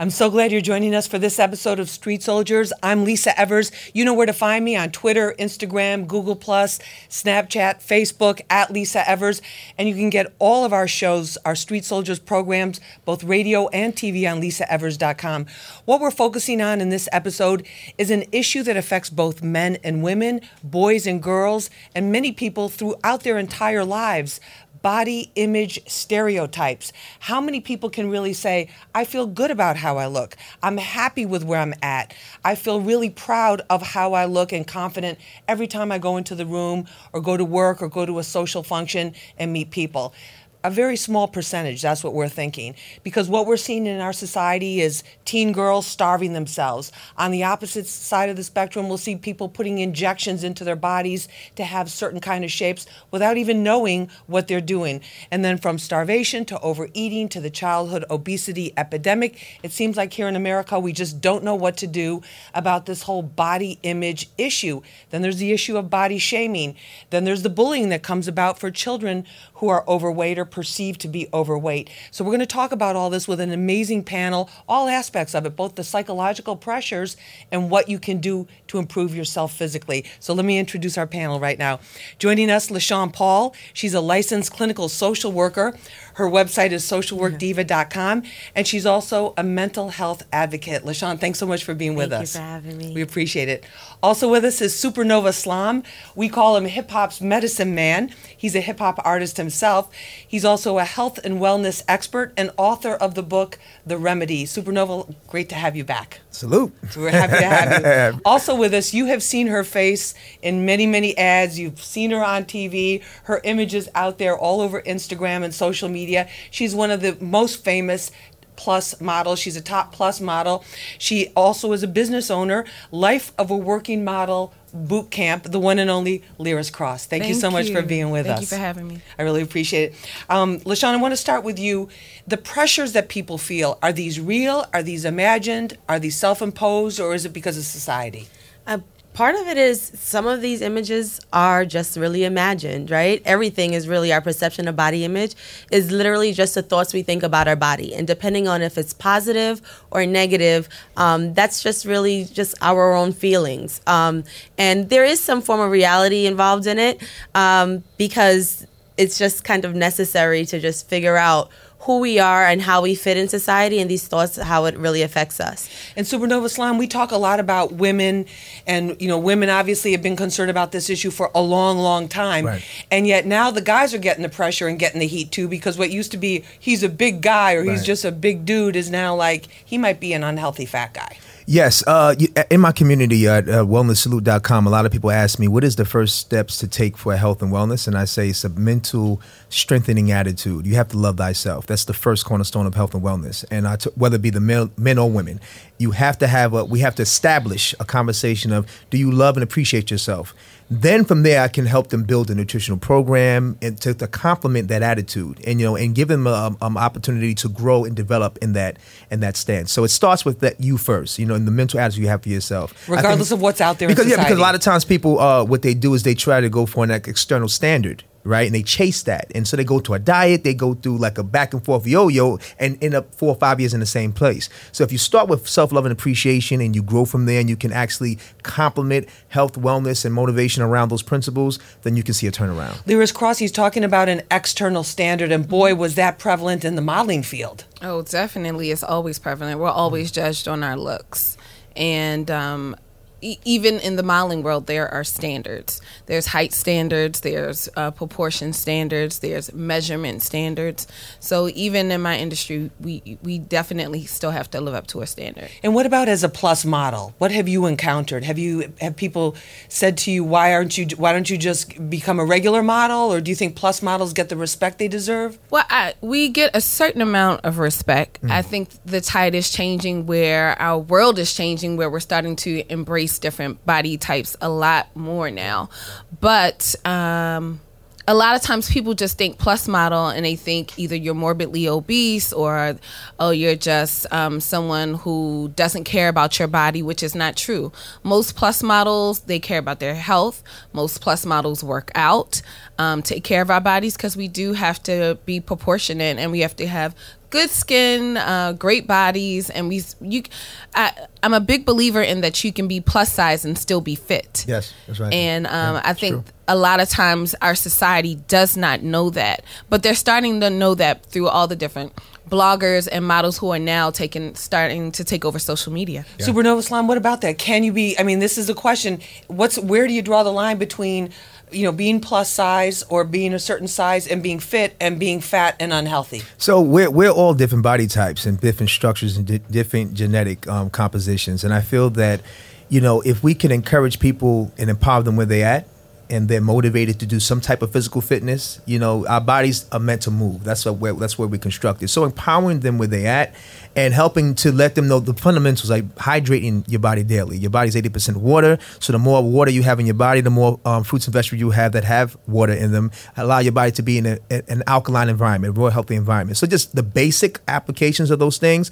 I'm so glad you're joining us for this episode of Street Soldiers. I'm Lisa Evers. You know where to find me on Twitter, Instagram, Google, Snapchat, Facebook, at Lisa Evers. And you can get all of our shows, our Street Soldiers programs, both radio and TV on lisaevers.com. What we're focusing on in this episode is an issue that affects both men and women, boys and girls, and many people throughout their entire lives body image stereotypes. How many people can really say, I feel good about how I look? I'm happy with where I'm at. I feel really proud of how I look and confident every time I go into the room or go to work or go to a social function and meet people a very small percentage. That's what we're thinking. Because what we're seeing in our society is teen girls starving themselves. On the opposite side of the spectrum, we'll see people putting injections into their bodies to have certain kind of shapes without even knowing what they're doing. And then from starvation to overeating to the childhood obesity epidemic, it seems like here in America we just don't know what to do about this whole body image issue. Then there's the issue of body shaming. Then there's the bullying that comes about for children who are overweight or perceived to be overweight. So we're going to talk about all this with an amazing panel, all aspects of it, both the psychological pressures and what you can do to improve yourself physically. So let me introduce our panel right now. Joining us, LaShawn Paul. She's a licensed clinical social worker. Her website is socialworkdiva.com, and she's also a mental health advocate. LaShawn, thanks so much for being with Thank us. Thank you for having me. We appreciate it. Also with us is Supernova Slam. We call him hip hop's medicine man. He's a hip hop artist himself. He's also a health and wellness expert and author of the book The Remedy. Supernova, great to have you back. Salute. We're happy to have you. also with us, you have seen her face in many, many ads. You've seen her on TV. Her images out there all over Instagram and social media. She's one of the most famous plus model. She's a top plus model. She also is a business owner, Life of a Working Model boot camp, the one and only Liris Crosse. Thank, Thank you so much for being with Thank us. Thank you for having me. I really appreciate it. Um, LaShawn, I want to start with you. The pressures that people feel, are these real? Are these imagined? Are these self imposed? Or is it because of society? Uh, part of it is some of these images are just really imagined, right? Everything is really our perception of body image is literally just the thoughts we think about our body. And depending on if it's positive or negative, um, that's just really just our own feelings. Um, and there is some form of reality involved in it um, because it's just kind of necessary to just figure out who we are and how we fit in society and these thoughts how it really affects us. And supernova slam we talk a lot about women and you know women obviously have been concerned about this issue for a long long time. Right. and yet now the guys are getting the pressure and getting the heat too because what used to be he's a big guy or he's just a big dude is now like he might be an unhealthy fat guy Yes, uh, in my community at uh, wellnesssalute.com, a lot of people ask me, what is the first steps to take for health and wellness? And I say it's a mental strengthening attitude. You have to love thyself. That's the first cornerstone of health and wellness. And I t- whether it be the men or women, you have to have a, we have to establish a conversation of, do you love and appreciate yourself? Then from there, I can help them build a nutritional program and to, to complement that attitude, and you know, and give them an um, opportunity to grow and develop in that in that stance. So it starts with that you first, you know, in the mental attitude you have for yourself, regardless think, of what's out there. Because yeah, because a lot of times people, uh, what they do is they try to go for an external standard right? And they chase that. And so they go to a diet, they go through like a back and forth yo yo and end up four or five years in the same place. So if you start with self love and appreciation and you grow from there and you can actually complement health, wellness, and motivation around those principles, then you can see a turnaround. Liris Crosse, he's talking about an external standard, and boy, was that prevalent in the modeling field. Oh, definitely. It's always prevalent. We're always judged on our looks. And, um, even in the modeling world, there are standards. There's height standards, there's uh, proportion standards, there's measurement standards. So even in my industry, we we definitely still have to live up to a standard. And what about as a plus model? What have you encountered? Have you have people said to you, why aren't you why don't you just become a regular model, or do you think plus models get the respect they deserve? Well, I, we get a certain amount of respect. Mm. I think the tide is changing, where our world is changing, where we're starting to embrace different body types a lot more now. But um, a lot of times people just think plus model and they think either you're morbidly obese or oh you're just um, someone who doesn't care about your body which is not true most plus models they care about their health most plus models work out um, take care of our bodies because we do have to be proportionate and we have to have good skin, uh, great bodies, and we you. I, I'm a big believer in that you can be plus size and still be fit. Yes, that's right. And um, Yeah, I think true. a lot of times our society does not know that, but they're starting to know that through all the different bloggers and models who are now taking starting to take over social media. Supernova Slam, what about that? Can you be? I mean, this is a question. What's where do you draw the line between, you know, being plus size or being a certain size and being fit and being fat and unhealthy? So we're we're all different body types and different structures and di- different genetic um, compositions, and I feel that, you know, if we can encourage people and empower them where they at, and they're motivated to do some type of physical fitness, you know, our bodies are meant to move. That's where that's where we constructed. So empowering them where they at, and helping to let them know the fundamentals like hydrating your body daily. Your body's eighty percent water, so the more water you have in your body, the more um, fruits and vegetables you have that have water in them. Allow your body to be in a, an alkaline environment, a real healthy environment. So just the basic applications of those things.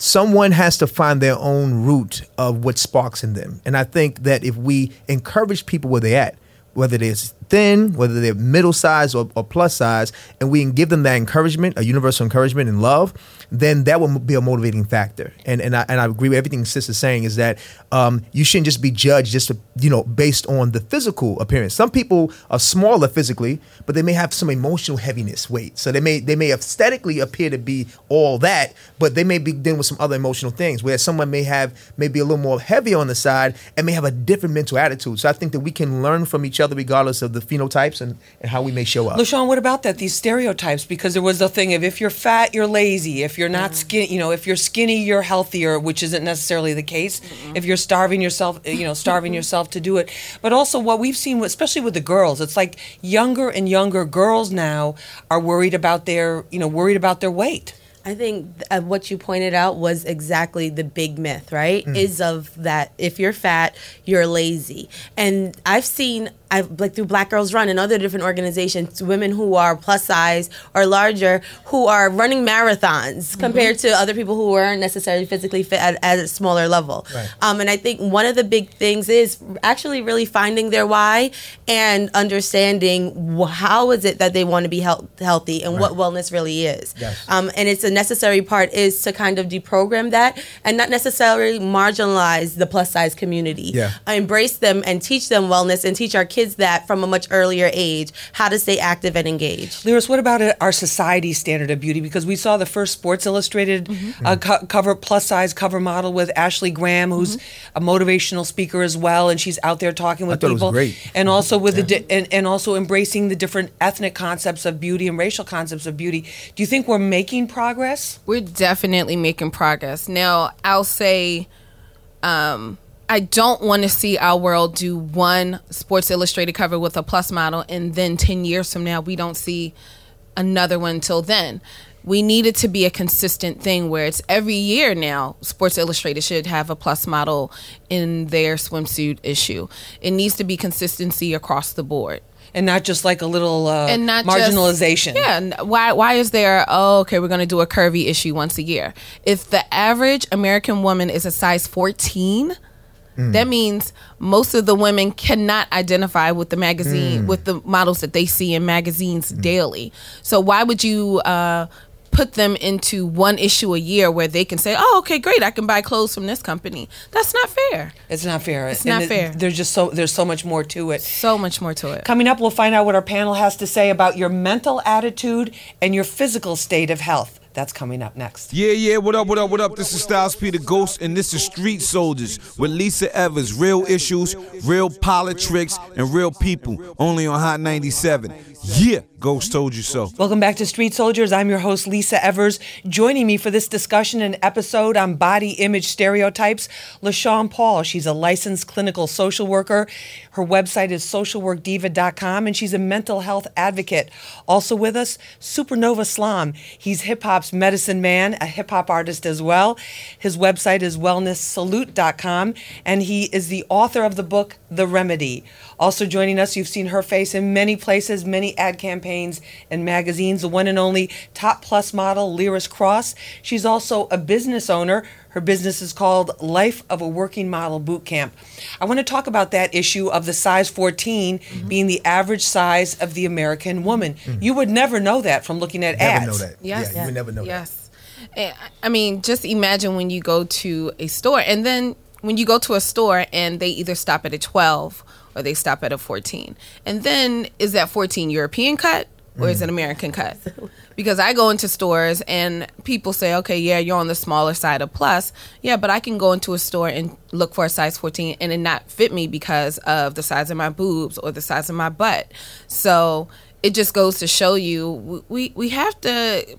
Someone has to find their own root of what sparks in them, and I think that if we encourage people where they're at, whether they're thin, whether they're middle size or, or plus size, and we can give them that encouragement, a universal encouragement and love, then that will be a motivating factor. And and I, and I agree with everything Sis is saying is that um, you shouldn't just be judged just you know based on the physical appearance. Some people are smaller physically, but they may have some emotional heaviness weight. So they may they may aesthetically appear to be all that, but they may be dealing with some other emotional things. Where someone may have maybe a little more heavy on the side and may have a different mental attitude. So I think that we can learn from each other regardless of the phenotypes and, and how we may show up. LaShawn, what about that? These stereotypes, because there was the thing of if you're fat, you're lazy. If you're not skinny, you know, if you're skinny, you're healthier, which isn't necessarily the case. If you're starving yourself, you know, starving yourself to do it. But also, what we've seen, especially with the girls, it's like younger and younger girls now are worried about their, you know, worried about their weight. I think uh, what you pointed out was exactly the big myth, right? Is of that if you're fat, you're lazy. And I've seen, I've like through Black Girls Run and other different organizations, women who are plus size or larger who are running marathons compared to other people who aren't necessarily physically fit at, at a smaller level. Right. Um, and I think one of the big things is actually really finding their why and understanding how is it that they want to be health- healthy and what wellness really is. Yes. Um, and it's a necessary part is to kind of deprogram that and not necessarily marginalize the plus size community. Yeah. Embrace them and teach them wellness and teach our kids that from a much earlier age how to stay active and engaged. Liris, what about uh, our society standard of beauty? Because we saw the first Sports Illustrated uh, co- cover plus size cover model with Ashley Graham, who's a motivational speaker as well, and she's out there talking with thought it was people, great. and also with the di- and, and also embracing the different ethnic concepts of beauty and racial concepts of beauty. Do you think we're making progress? We're definitely making progress. Now, I'll say, um, I don't want to see our world do one Sports Illustrated cover with a plus model, and then 10 years from now, we don't see another one till then. We need it to be a consistent thing where it's every year now, Sports Illustrated should have a plus model in their swimsuit issue. It needs to be consistency across the board And not just like a little uh, and not just- marginalization. yeah. Why? Why is there? Oh, okay. We're going to do a curvy issue once a year. If the average American woman is a size fourteen, Hmm. that means most of the women cannot identify with the magazine hmm. with the models that they see in magazines hmm. daily. So why would you? Uh, Put them into one issue a year where they can say, "Oh, okay, great, I can buy clothes from this company." That's not fair. It's not fair. It's not fair. There's just so there's so much more to it. So much more to it. Coming up, we'll find out what our panel has to say about your mental attitude and your physical state of health. That's coming up next. Yeah, yeah, what up, what up, what up? This is Styles P the Ghost, and this is Street Soldiers with Lisa Evers. Real issues, real politics, and real people. Only on Hot 97. Yeah, Ghost told you so. Welcome back to Street Soldiers. I'm your host, Lisa Evers. Joining me for this discussion and episode on body image stereotypes, LaShawn Paul. She's a licensed clinical social worker. Her website is socialworkdiva.com, and she's a mental health advocate. Also with us, Supernova Slam. He's hip hop's medicine man, a hip hop artist as well. His website is wellnesssalute.com, and he is the author of the book, The Remedy. Also joining us, you've seen her face in many places, many ad campaigns and magazines. The one and only top plus model, Liris Crosse. She's also a business owner. Her business is called Life of a Working Model Boot Camp. I want to talk about that issue of the size 14 mm-hmm. being the average size of the American woman. Mm-hmm. You would never know that from looking at Never ads. know that. Yes. Yeah, you would never know that. Yes. Eh, I mean, just imagine when you go to a store, and then when you go to a store and they either stop at a 12 or they stop at a 14. And then is that 14 European cut or is it American cut? Because I go into stores and people say, okay, yeah, you're on the smaller side of plus. Yeah, but I can go into a store and look for a size 14 and it not fit me because of the size of my boobs or the size of my butt. So it just goes to show you we, we have to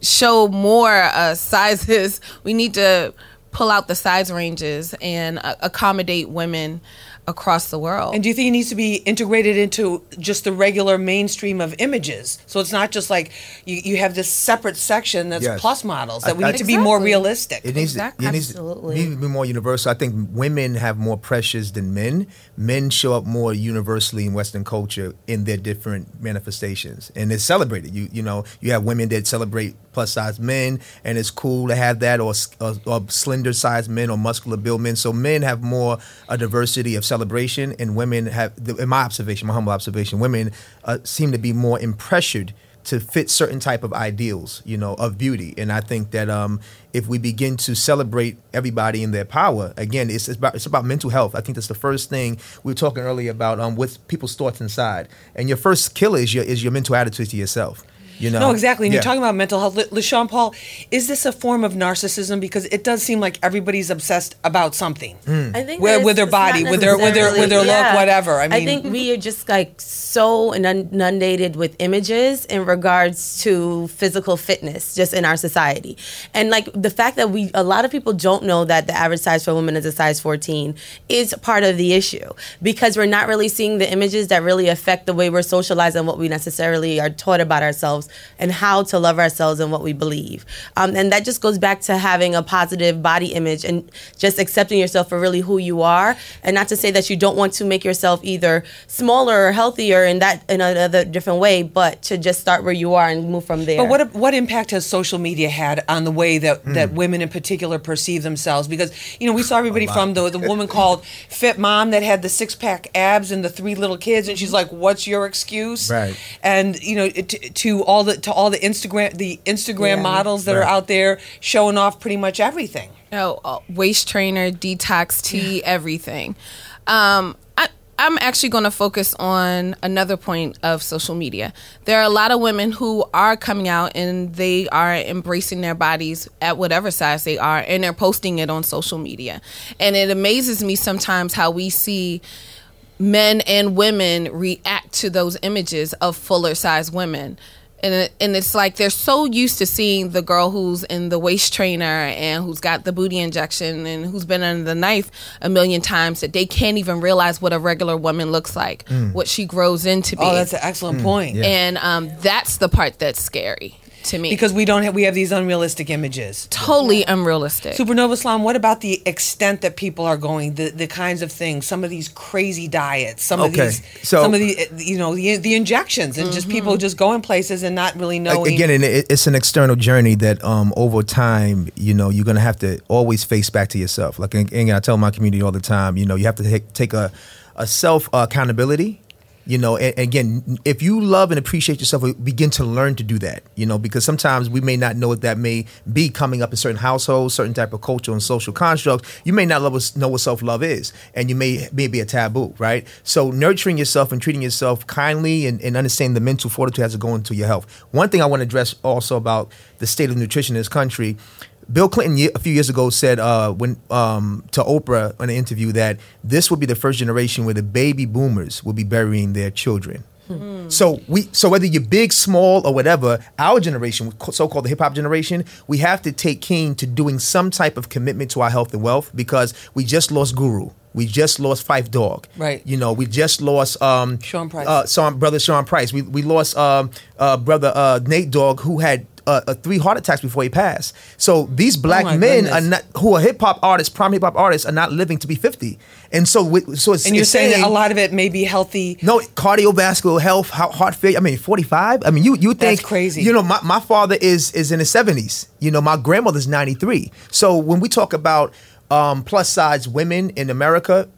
show more uh, sizes. We need to pull out the size ranges and uh, accommodate women across the world. And do you think it needs to be integrated into just the regular mainstream of images? So it's not just like you, you have this separate section that's Yes. plus models that I- we I- need to be more realistic. It needs, Exactly. it needs, Absolutely. needs to be more universal. I think women have more pressures than men. Men show up more universally in Western culture in their different manifestations, and it's celebrated. You you know you have women that celebrate plus size men, and it's cool to have that, or, or, or slender sized men, or muscular built men. So men have more a diversity of celebration, and women have, in my observation, my humble observation, women uh, seem to be more impressured to fit certain type of ideals, you know, of beauty. And I think that um, if we begin to celebrate everybody in their power, again, it's, it's about it's about mental health. I think that's the first thing we were talking earlier about um, with people's thoughts inside. And your first killer is your is your mental attitude to yourself. You know, No, exactly. And Yeah. you're talking about mental health. Le- LaShawn Paul, is this a form of narcissism? Because it does seem like everybody's obsessed about something. Hmm. I think With- with their body, with their- with their- with their necessarily- look, whatever. I mean- think we are just like so inundated with images in regards to physical fitness, just in our society, and like the fact that we a lot of people don't know that the average size for women is a size 14 is part of the issue because we're not really seeing the images that really affect the way we're socialized and what we necessarily are taught about ourselves and how to love ourselves and what we believe. Um, and that just goes back to having a positive body image and just accepting yourself for really who you are. And not to say that you don't want to make yourself either smaller or healthier in that in another different way, but to just start where you are and move from there. But what what impact has social media had on the way that, that women in particular perceive themselves? Because you know we saw everybody from the the woman called Fit Mom that had the six pack abs and the three little kids, and she's like, "What's your excuse?" Right. And you know to, to all the to all the Instagram the Instagram Yeah. models that are out there showing off pretty much everything. Oh, uh, waist trainer, detox tea, everything. Um, I, I'm actually going to focus on another point of social media. There are a lot of women who are coming out and they are embracing their bodies at whatever size they are, and they're posting it on social media. And it amazes me sometimes how we see men and women react to those images of fuller size women. And, and it's like they're so used to seeing the girl who's in the waist trainer and who's got the booty injection and who's been under the knife a million times that they can't even realize what a regular woman looks like, what she grows into be. Oh, that's an excellent point. And um, that's the part that's scary to me. Because we don't have we have these unrealistic images. totally unrealistic. Supernova Slam, what about the extent that people are going, the, the kinds of things, some of these crazy diets, some of these, so- some of the, uh, you know, the, the injections, and just people just going places and not really knowing. again and it, it's an external journey that um over time you know you're gonna have to always face back to yourself like and, and i tell my community all the time you know you have to take, take a, a self accountability you know and, and again if you love and appreciate yourself begin to learn to do that you know because sometimes we may not know what that may be coming up in certain households certain type of cultural and social constructs. You may not love, know what self-love is and you may may be a taboo right? So nurturing yourself and treating yourself kindly and, and understanding the mental fortitude has to go into your health. One thing i want to address also about the state of nutrition in this country Bill Clinton a few years ago said uh, when um, to Oprah in an interview that this will be the first generation where the baby boomers will be burying their children. So we so whether you're big, small, or whatever, our generation, so-called the hip hop generation, we have to take keen to doing some type of commitment to our health and wealth because we just lost Guru. We just lost Phife Dawg. Right. You know, we just lost um, Sean Price. Uh, Sean, brother Sean Price. We we lost um, uh, brother uh, Nate Dogg, who had uh, uh, three heart attacks before he passed. So these black Oh men goodness. are not who are hip hop artists, prime hip hop artists, are not living to be fifty. And so, we, so it's and you're it's saying that a lot of it may be healthy. no cardiovascular health, heart heart failure. I mean, forty five. I mean, you you think That's crazy. You know, my, my father is is in his seventies. You know, my grandmother's ninety three. So when we talk about um, plus size women in America,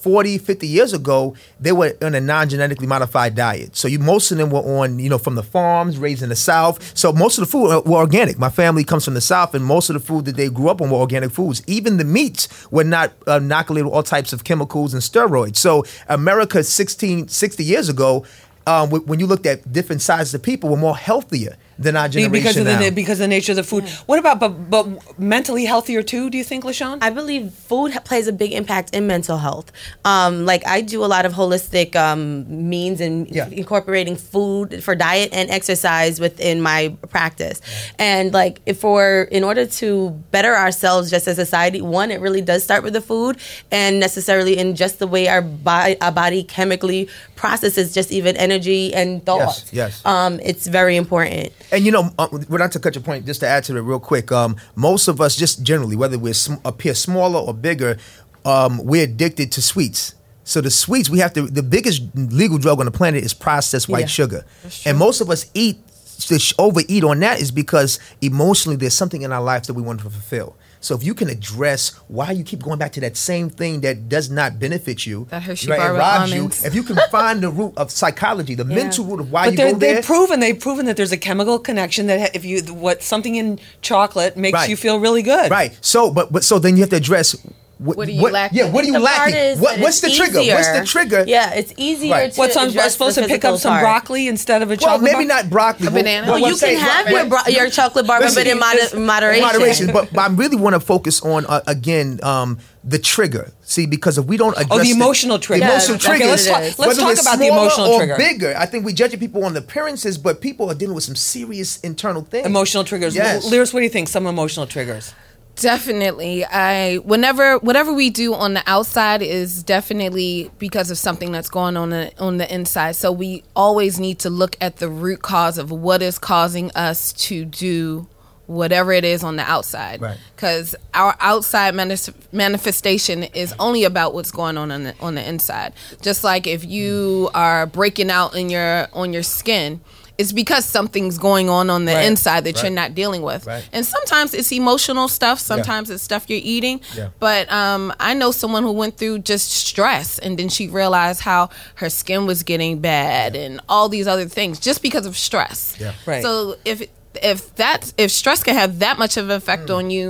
40, 50 years ago, they were on a non-genetically modified diet. So you most of them were on, you know, from the farms, raised in the South. So most of the food were organic. My family comes from the South, and most of the food that they grew up on were organic foods. Even the meats were not uh, inoculated with all types of chemicals and steroids. So America 16, 60 years ago, um, when you looked at different sizes of people, were more healthier than our Be- generation because of the now. na- because of the nature of the food. What about but but mentally healthier too? Do you think, LaShawn? I believe food plays a big impact in mental health. Um, like I do a lot of holistic um, means and Yeah. incorporating food for diet and exercise within my practice. And like if for in order to better ourselves just as a society, one it really does start with the food and necessarily in just the way our body our body chemically processes just even energy and thoughts. yes. Um, it's very important. And you know, uh, we're not to cut your point, just to add to it real quick. Um, most of us, just generally, whether we're sm- appear smaller or bigger, um, we're addicted to sweets. So the sweets we have to. The biggest legal drug on the planet is processed white Yeah. sugar, and most of us eat to overeat on that is because emotionally there's something in our lives that we want to fulfill. So if you can address why you keep going back to that same thing that does not benefit you, That Hershey right, bar with robs you, if you can find the root of psychology, the mental root of why but you go there, they've proven they've proven that there's a chemical connection that if you what something in chocolate makes Right. you feel really good. Right. So, but but so then you have to address what, What are you lacking? Yeah. What are you the part lacking? is What, what's the it's trigger? What's the trigger? Yeah, it's easier Right. to. What's on? I'm supposed to pick up some part. broccoli instead of a chocolate? Well, maybe bar? not broccoli. A banana? but Well, what you I'm can have right, your, right. bro- your chocolate bar, Listen, but in it's- moder- moderation. Moderation. But, but I really want to focus on uh, again um, the trigger. See, because if we don't address Oh, the emotional trigger. the emotional Yeah, triggers, okay, let's talk- let's whether talk about the emotional or trigger. Bigger. I think we judge people on the appearances, but people are dealing with some serious internal things. Emotional triggers. Yes. Liris, what do you think? Some emotional triggers. Definitely. I whenever whatever we do on the outside is definitely because of something that's going on the, on the inside. So we always need to look at the root cause of what is causing us to do whatever it is on the outside. Right. Cuz our outside manis- manifestation is only about what's going on on the, on the inside. Just like if you are breaking out in your on your skin, it's because something's going on on the Right. inside that Right. you're not dealing with. Right. And sometimes it's emotional stuff, sometimes it's stuff you're eating. Yeah. But um, I know someone who went through just stress and then she realized how her skin was getting bad and all these other things just because of stress. Yeah. Right. So if if that's if stress can have that much of an effect Mm. on you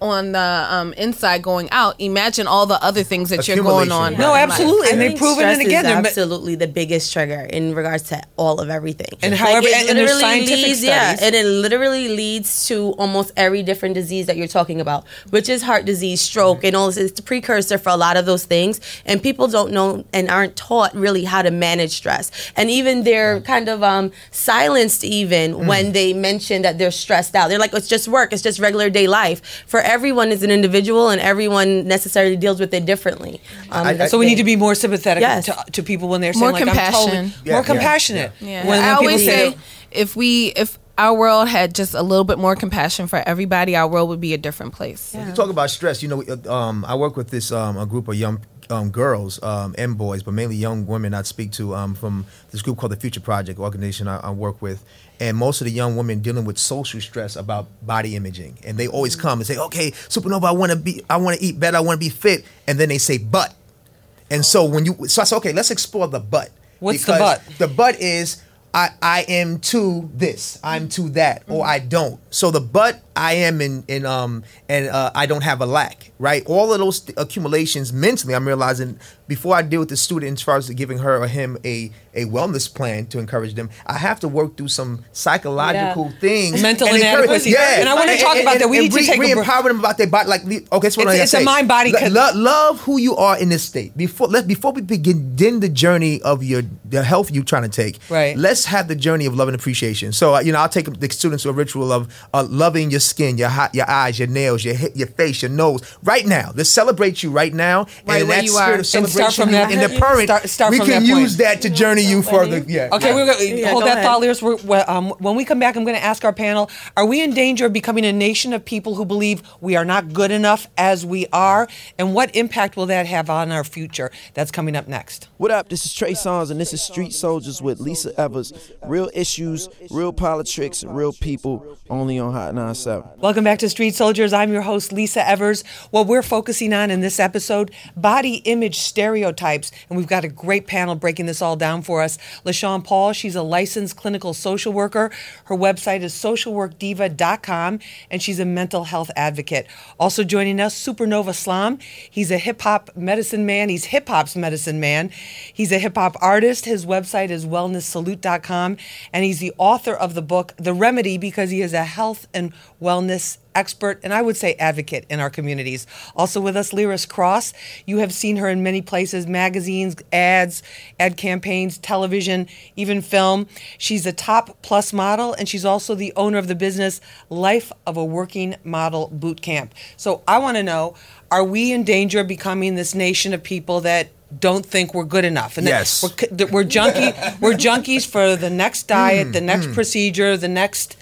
on the um, inside going out, imagine all the other things that you're going on. Accumulation, No, absolutely. And they've proven it again. Is absolutely the biggest trigger in regards to all of everything. And however- it and- and there's literally scientific leads, yeah, studies. and it literally leads to almost every different disease that you're talking about, which is heart disease, stroke, and all this. It's the precursor for a lot of those things, and people don't know and aren't taught really how to manage stress, and even they're kind of um, silenced even Mm. when they mention that they're stressed out. They're like, it's just work, it's just regular day life. For everyone is an individual, and everyone necessarily deals with it differently. Um, I- I- So we need to be more sympathetic Yes. to, to people when they're saying More like I'm totally compassion. Yeah, more yeah, compassionate. Yeah. When, when I always say, say if we if our world had just a little bit more compassion for everybody, our world would be a different place. When you talk about stress, you know, um, I work with this um, a group of young um, girls um, and boys, but mainly young women. I speak to um, from this group called the Future Project organization I, I work with, and most of the young women dealing with social stress about body imaging, and they always come and say, "Okay, Supernova, I want to be, I want to eat better, I want to be fit," and then they say, "But," and so when you, so I said, "Okay, let's explore the but." What's the Because but? The but is. I, I am to this, I'm to that, or I don't. So the but I am in, in um and uh, I don't have a lack, right? All of those accumulations mentally, I'm realizing before I deal with the student as far as giving her or him a a wellness plan to encourage them, I have to work through some psychological Yeah. things, Mental and inadequacy. Yeah, And I wanna talk about that. We need to re- take a break. re-empower them about their body. Like, okay, that's what It's- I it's a mind-body Lo- lo- love who you are in this state. Before let before we begin the journey of your the health you're trying to take. Right. Let's have the journey of love and appreciation. So uh, you know, I'll take the students to a ritual of uh, loving your skin, your hot, your eyes, your nails, your your face, your nose. Right now, let's celebrate you right now. Right and in that spirit are. of And start celebration from that- in the current, Start- start we can use that to journey you further. Yeah. Okay, yeah. we're gonna Yeah, hold go that ahead. thought, Liris. We're, well, um, when we come back, I'm going to ask our panel: Are we in danger of becoming a nation of people who believe we are not good enough as we are, and what impact will that have on our future? That's coming up next. What up? This is Trey Songz, and this is Street Soldiers with Lisa Evers. Real issues, real politics, real people, only on Hot 97. Welcome back to Street Soldiers. I'm your host, Lisa Evers. What we're focusing on in this episode body image stereotypes. And we've got a great panel breaking this all down for us. LaShawn Paul, she's a licensed clinical social worker. Her website is socialworkdiva.com, and she's a mental health advocate. Also joining us, Supernova Slam. He's a hip hop medicine man. He's hip hop's medicine man. He's a hip hop artist. His website is wellnesssalute.com, and he's the author of the book, The Remedy, because he is a health and wellness expert and I would say advocate in our communities. Also with us, Liris Crosse. You have seen her in many places magazines, ads, ad campaigns, television, even film. She's a top plus model and she's also the owner of the business Life of a Working Model Boot Camp. So I want to know are we in danger of becoming this nation of people that don't think we're good enough. And yes. we're, we're junkie. we're junkies for the next diet, mm, the next mm. procedure, the next.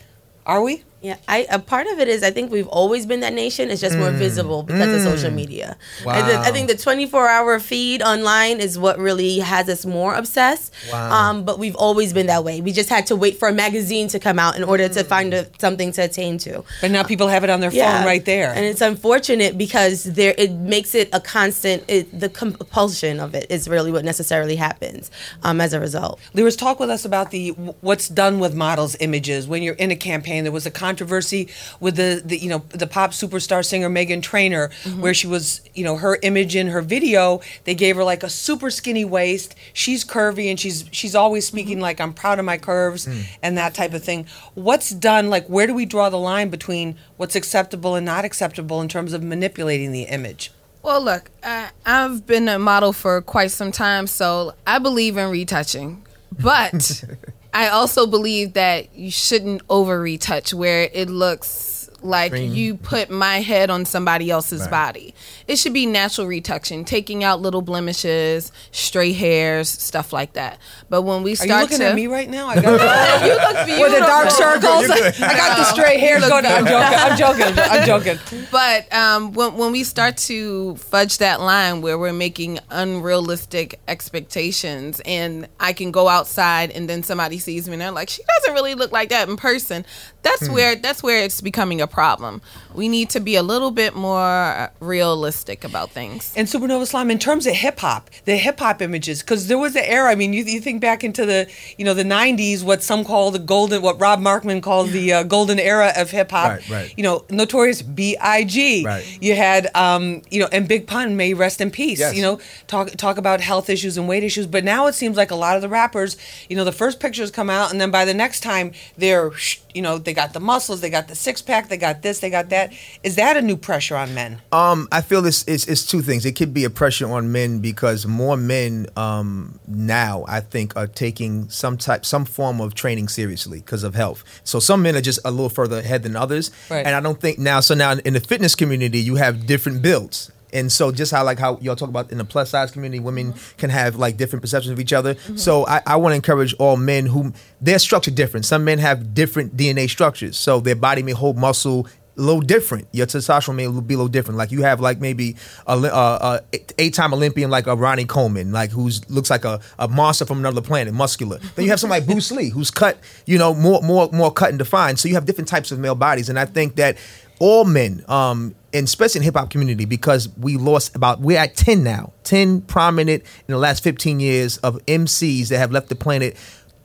Are we? Yeah, I a part of it is I think we've always been that nation. It's just mm. more visible because mm. of social media. Wow. I, I think the 24 hour feed online is what really has us more obsessed. Wow. Um, but we've always been that way. We just had to wait for a magazine to come out in order mm. to find a, something to attain to. But now people have it on their yeah. phone right there, and it's unfortunate because there it makes it a constant. It, the compulsion of it is really what necessarily happens um, as a result. Liris, talk with us about the what's done with models' images when you're in a campaign. There was a con- controversy with the, the you know the pop superstar singer Meghan Trainor, mm-hmm. where she was you know her image in her video. They gave her like a super skinny waist. She's curvy and she's she's always speaking mm-hmm. like I'm proud of my curves mm. and that type of thing. What's done? Like where do we draw the line between what's acceptable and not acceptable in terms of manipulating the image? Well, look, I, I've been a model for quite some time, so I believe in retouching. But I also believe that you shouldn't over retouch where it looks like Cream. you put my head on somebody else's right. body. It should be natural retouching, taking out little blemishes, stray hairs, stuff like that. But when we start Are you looking to, at me right now? I got you look beautiful. With the dark circles, I got the stray hairs going. I'm joking. I'm joking. I'm joking. But um, when when we start to fudge that line where we're making unrealistic expectations, and I can go outside and then somebody sees me and they're like, she doesn't really look like that in person. That's hmm. where that's where it's becoming a problem. We need to be a little bit more realistic about things. And Supernova Slam, in terms of hip hop, the hip hop images, because there was an era. I mean, you, you think back into the you know the '90s, what some call the golden, what Rob Markman called the uh, golden era of hip hop. Right, right. You know, Notorious B.I.G. Right. You had um, you know, and Big Pun, may rest in peace. Yes. You know, talk talk about health issues and weight issues. But now it seems like a lot of the rappers, you know, the first pictures come out, and then by the next time they're you know, they got the muscles, they got the six pack, they got this, they got that. Is that a new pressure on men? Um, I feel it's, it's, it's two things. It could be a pressure on men because more men um, now, I think, are taking some type, some form of training seriously because of health. So some men are just a little further ahead than others, right. and I don't think now. So now in the fitness community, you have different builds. And so just how like how y'all talk about in the plus size community, women mm-hmm. can have like different perceptions of each other. Mm-hmm. So I, I want to encourage all men who they're structured different. Some men have different DNA structures, so their body may hold muscle a little different. Your testosterone may be a little different. Like you have like maybe a, a, a eight-time Olympian like a Ronnie Coleman, like who's looks like a, a monster from another planet, muscular. Then you have somebody like Bruce Lee, who's cut, you know, more more more cut and defined. So you have different types of male bodies, and I think that all men, um, and especially in hip hop community, because we lost about we're at ten now, ten prominent in the last fifteen years of MCs that have left the planet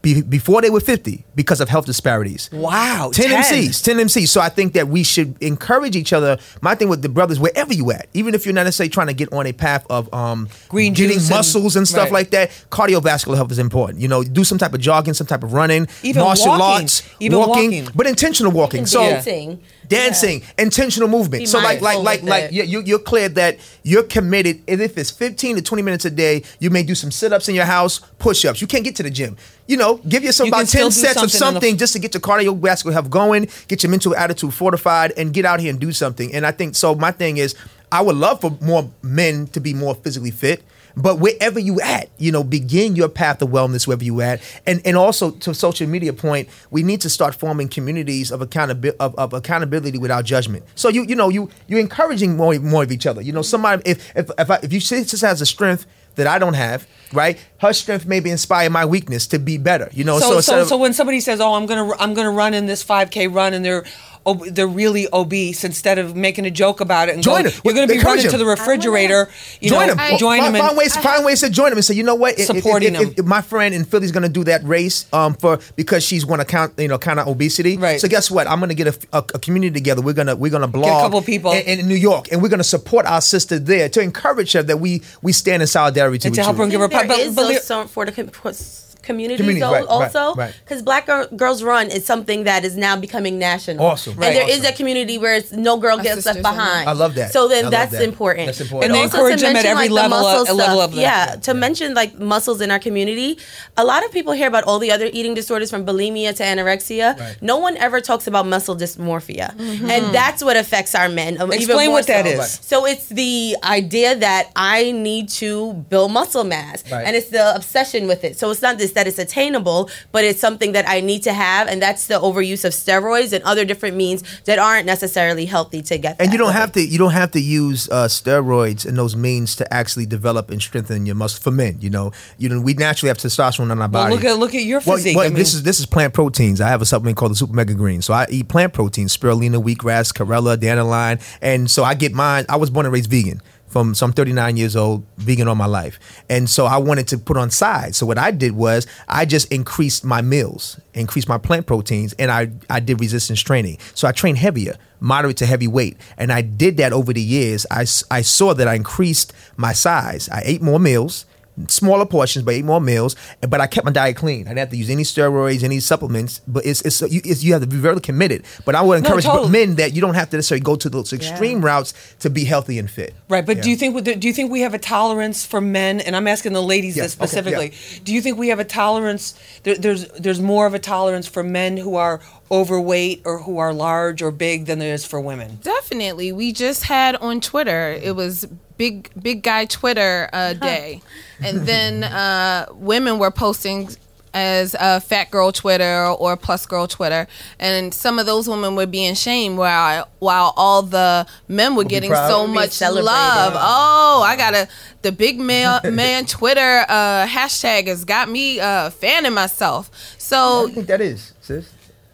be, before they were 50 because of health disparities. Wow. 10, 10, MCs, 10 MCs. So I think that we should encourage each other. My thing with the brothers, wherever you at, even if you're not necessarily trying to get on a path of um, Green getting muscles and, and stuff right. like that, cardiovascular health is important. You know, do some type of jogging, some type of running, even martial walking. arts, even walking, walking, but intentional walking. So dancing dancing, yeah. intentional movement. Be so like like like like you, you're clear that you're committed. And If it's 15 to 20 minutes a day, you may do some sit ups in your house, push ups. You can't get to the gym. You know, give yourself you about 10 sets something of something f- just to get your cardiovascular health going, get your mental attitude fortified, and get out here and do something. And I think so. My thing is, I would love for more men to be more physically fit. But wherever you at, you know, begin your path of wellness wherever you at. And and also to social media point, we need to start forming communities of accountability of, of accountability without judgment. So you you know you you're encouraging more more of each other. You know, somebody if if if, I, if you see this has a strength that I don't have. Right, her strength maybe inspire my weakness to be better. You know, So, so so, instead so, when somebody says, "Oh, I'm gonna, I'm gonna run in this 5K run," and they're, ob- they're really obese, instead of making a joke about it and Join go, them. you're gonna be Encourage running to the refrigerator, you join know, them. join find, them, find and, ways, find ways to join them and say, you know what? If- if- Supporting if, if, them. if my friend in Philly's going to do that race um, for because she's going to count, you know, kind of obesity. Right. So guess what? I'm going to get a, a, a community together. We're gonna we're gonna blog couple people. in, in New York, and we're going to support our sister there to encourage her that we we stand in solidarity And to help you. her give her there pub- but- is but those some for the com- for s- communities, Communities, right, right, also right. because Black Girl, Girls Run is something that is now becoming national. Awesome. and Right. there is Awesome. a community where it's no girl gets left sisters in that. behind. I love that. So then that's that. important. That's important. And they also to encourage them at every like, the level- muscle a level stuff. of that. Yeah, to mention like muscles in our community. A lot of people hear about all the other eating disorders from bulimia to anorexia. Right. No one ever talks about muscle dysmorphia, and that's what affects our men. um, even Explain more what that so. is. So it's the idea that I need to build muscle mass, Right. and it's the obsession with it. So it's not this that it's attainable, but it's something that I need to have, and that's the overuse of steroids and other different means that aren't necessarily healthy to get. And you don't way. have to you don't have to use uh, steroids and those means to actually develop and strengthen your muscle for men. You know, you know we naturally have testosterone in our well, body. look at look at your physique. well, I mean, this is this is plant proteins. I have a supplement called the Super Mega Green. So I eat plant proteins: spirulina, wheatgrass, chlorella, dandelion, and so I get mine. I was born and raised vegan. From so I'm 39 years old, vegan all my life, and so I wanted to put on sides. So what I did was I just increased my meals, increased my plant proteins, and I I did resistance training. So I trained heavier, moderate to heavy weight, and I did that over the years. I, I saw that I increased my size. I ate more meals smaller portions, but ate more meals. But I kept my diet clean. I didn't have to use any steroids, any supplements. But it's it's you, it's, you have to be very committed. But I would No, encourage totally. men that you don't have to necessarily go to those extreme routes to be healthy and fit. Right, but do you think do you think we have a tolerance for men? And I'm asking the ladies Yeah, this okay, specifically. Do you think we have a tolerance? There, there's there's more of a tolerance for men who are overweight or who are large or big than there is for women. Definitely. We just had on Twitter, it was big big guy Twitter uh, day. and then uh, women were posting as uh, fat girl Twitter or plus girl Twitter, and some of those women were being shamed while while all the men were getting so much love. Oh, I got a the big male man Twitter uh, hashtag has got me uh, fanning myself. So I think that is sis.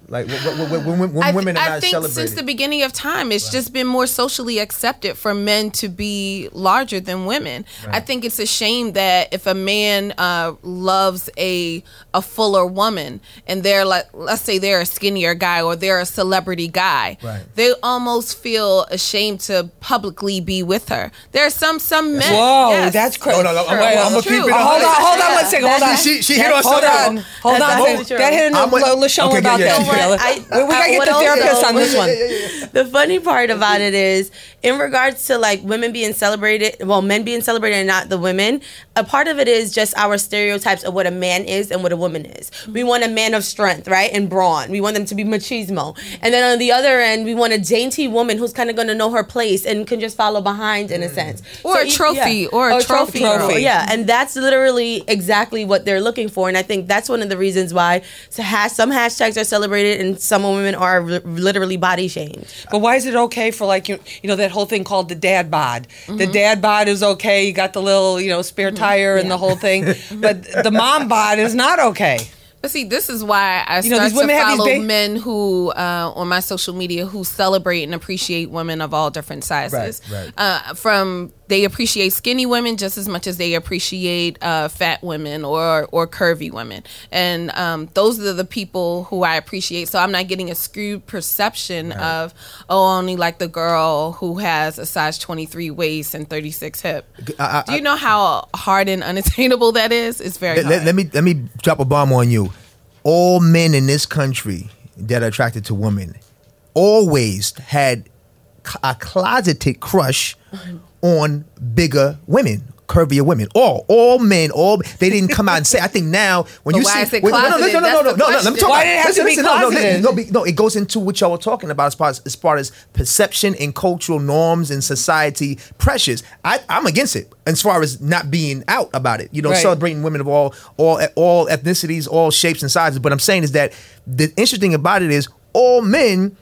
Like when, when, when, when, when I, th- women are I not think celebrated. since the beginning of time, it's just been more socially accepted for men to be larger than women. I think it's a shame that if a man uh, loves a a fuller woman and they're like, let's say they're a skinnier guy or they're a celebrity guy, Right. they almost feel ashamed to publicly be with her. There are some some men. Whoa, yes. that's crazy. No, no, no, I'm- Wait, I'm gonna True. keep it Oh, hold on, hold on one second. Hold on. She- she hit on Hold on, hold That's on. absolutely true. That hit in LaShawn about that. Yeah, What together. I- we, we gotta I- get what the also- therapist on this one. the funny part about it is in regards to like women being celebrated well men being celebrated and not the women a part of it is just our stereotypes of what a man is and what a woman is we want a man of strength right and brawn we want them to be machismo and then on the other end we want a dainty woman who's kind of going to know her place and can just follow behind in a mm. sense Or a e- trophy, or a trophy girl. girl. yeah and that's literally exactly what they're looking for and i think that's one of the reasons why so has, some hashtags are celebrated and some women are li- literally body shamed But why is it okay for like you, you know that whole thing called the dad bod? The Mm-hmm. dad bod is okay. You got the little you know spare tire and the whole thing, but the mom bod is not okay. But see, this is why I You know, start these women to have these follow big- men who, uh, on my social media, who celebrate and appreciate women of all different sizes. Right, right. Uh, from they appreciate skinny women just as much as they appreciate uh, fat women or or curvy women, and um, those are the people who I appreciate. So I'm not getting a skewed perception of oh, only like the girl who has a size 23 waist and 36 hip. I- I- Do you know how hard and unattainable that is? It's very let- let me let me drop a bomb on you. All men in this country that are attracted to women always had a closeted crush on bigger women. Curvier women, all all men, all they didn't come out and say. I think now when But you why see, is it wait, no, no, no, no, no, no, no, no, Let me talk Why did it have listen, to be listen, no, no. No, no, it goes into what y'all were talking about as far as, as far as perception and cultural norms and society pressures. I, I'm against it as far as not being out about it. You know, Right. celebrating women of all all all ethnicities, all shapes and sizes. But I'm saying is that the interesting about it is all men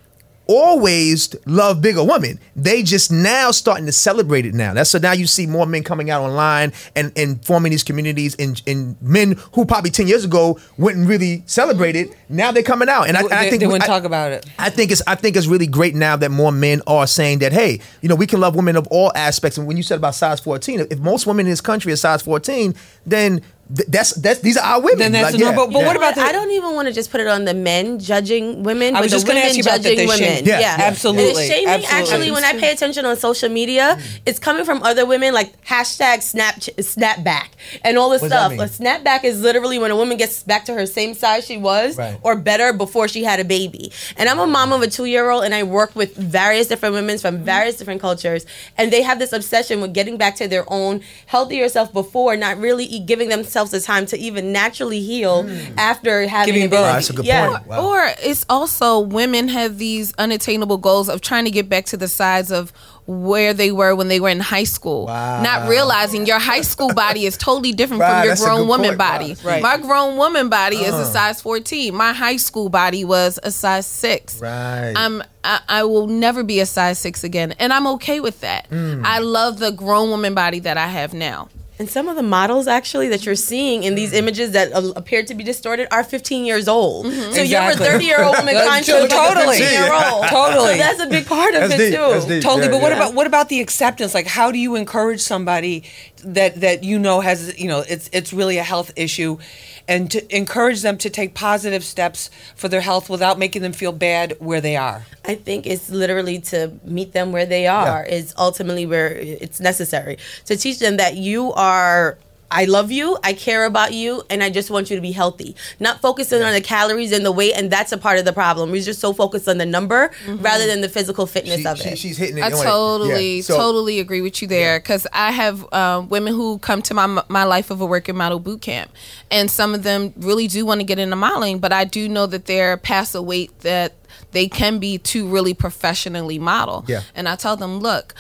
always love bigger women. They just now starting to celebrate it now. That's so now you see more men coming out online and, and forming these communities and, and men who probably 10 years ago wouldn't really celebrate it. Now they're coming out. And I, and I think they wouldn't I- talk about it. I think it's I think it's really great now that more men are saying that hey, you know, we can love women of all aspects. And when you said about size 14, if most women in this country are size 14, then th- that's that's these are our women. Then that's Like, the yeah, normal- but yeah. what about the- I don't even want to just put it on the men judging women, I but was the just gonna women ask you about that, judging the women. shaming. Yeah, yeah. Absolutely. And the shaming, Absolutely. actually, when I pay attention on social media, mm. it's coming from other women, like hashtag snap snapback and all this What stuff. A snapback is literally when a woman gets back to her same size she was Right. or better before she had a baby. And I'm a mom of a two year old, and I work with various different women from various different cultures, and they have this obsession with getting back to their own healthier self before, not really e- giving themselves the time to even naturally heal after having Giving a baby. birth. Oh, that's a good yeah. point. Wow. Or it's also women have these unattainable goals of trying to get back to the size of where they were when they were in high school. Wow. Not realizing your high school body is totally different Right, from your grown woman point. body. Right. My grown woman body is a size 14. My high school body was a size 6. Right. I'm I, I will never be a size 6 again and I'm okay with that. Mm. I love the grown woman body that I have now. And some of the models actually that you're seeing in these images that uh, appear to be distorted are 15 years old. Mm-hmm. So Exactly. you're a 30 year old woman Yeah, trying to to- look like a totally. year old. Totally. So that's a big part of That's it deep. too. That's deep. Totally, Yeah, but what yeah. about what about the acceptance? Like, how do you encourage somebody that that you know has you know it's it's really a health issue, and to encourage them to take positive steps for their health without making them feel bad where they are? I think it's literally to meet them where they are is ultimately where it's necessary to teach them that you are. I love you. I care about you, and I just want you to be healthy. Not focusing on the calories and the weight, and that's a part of the problem. We're just so focused on the number rather than the physical fitness She- of she- it. she's hitting it. I totally, Yeah. So- totally agree with you there because I have uh, women who come to my my life of a working model boot camp, and some of them really do want to get into modeling, but I do know that they're past a weight that they can be to really professionally model. Yeah. And I tell them, look,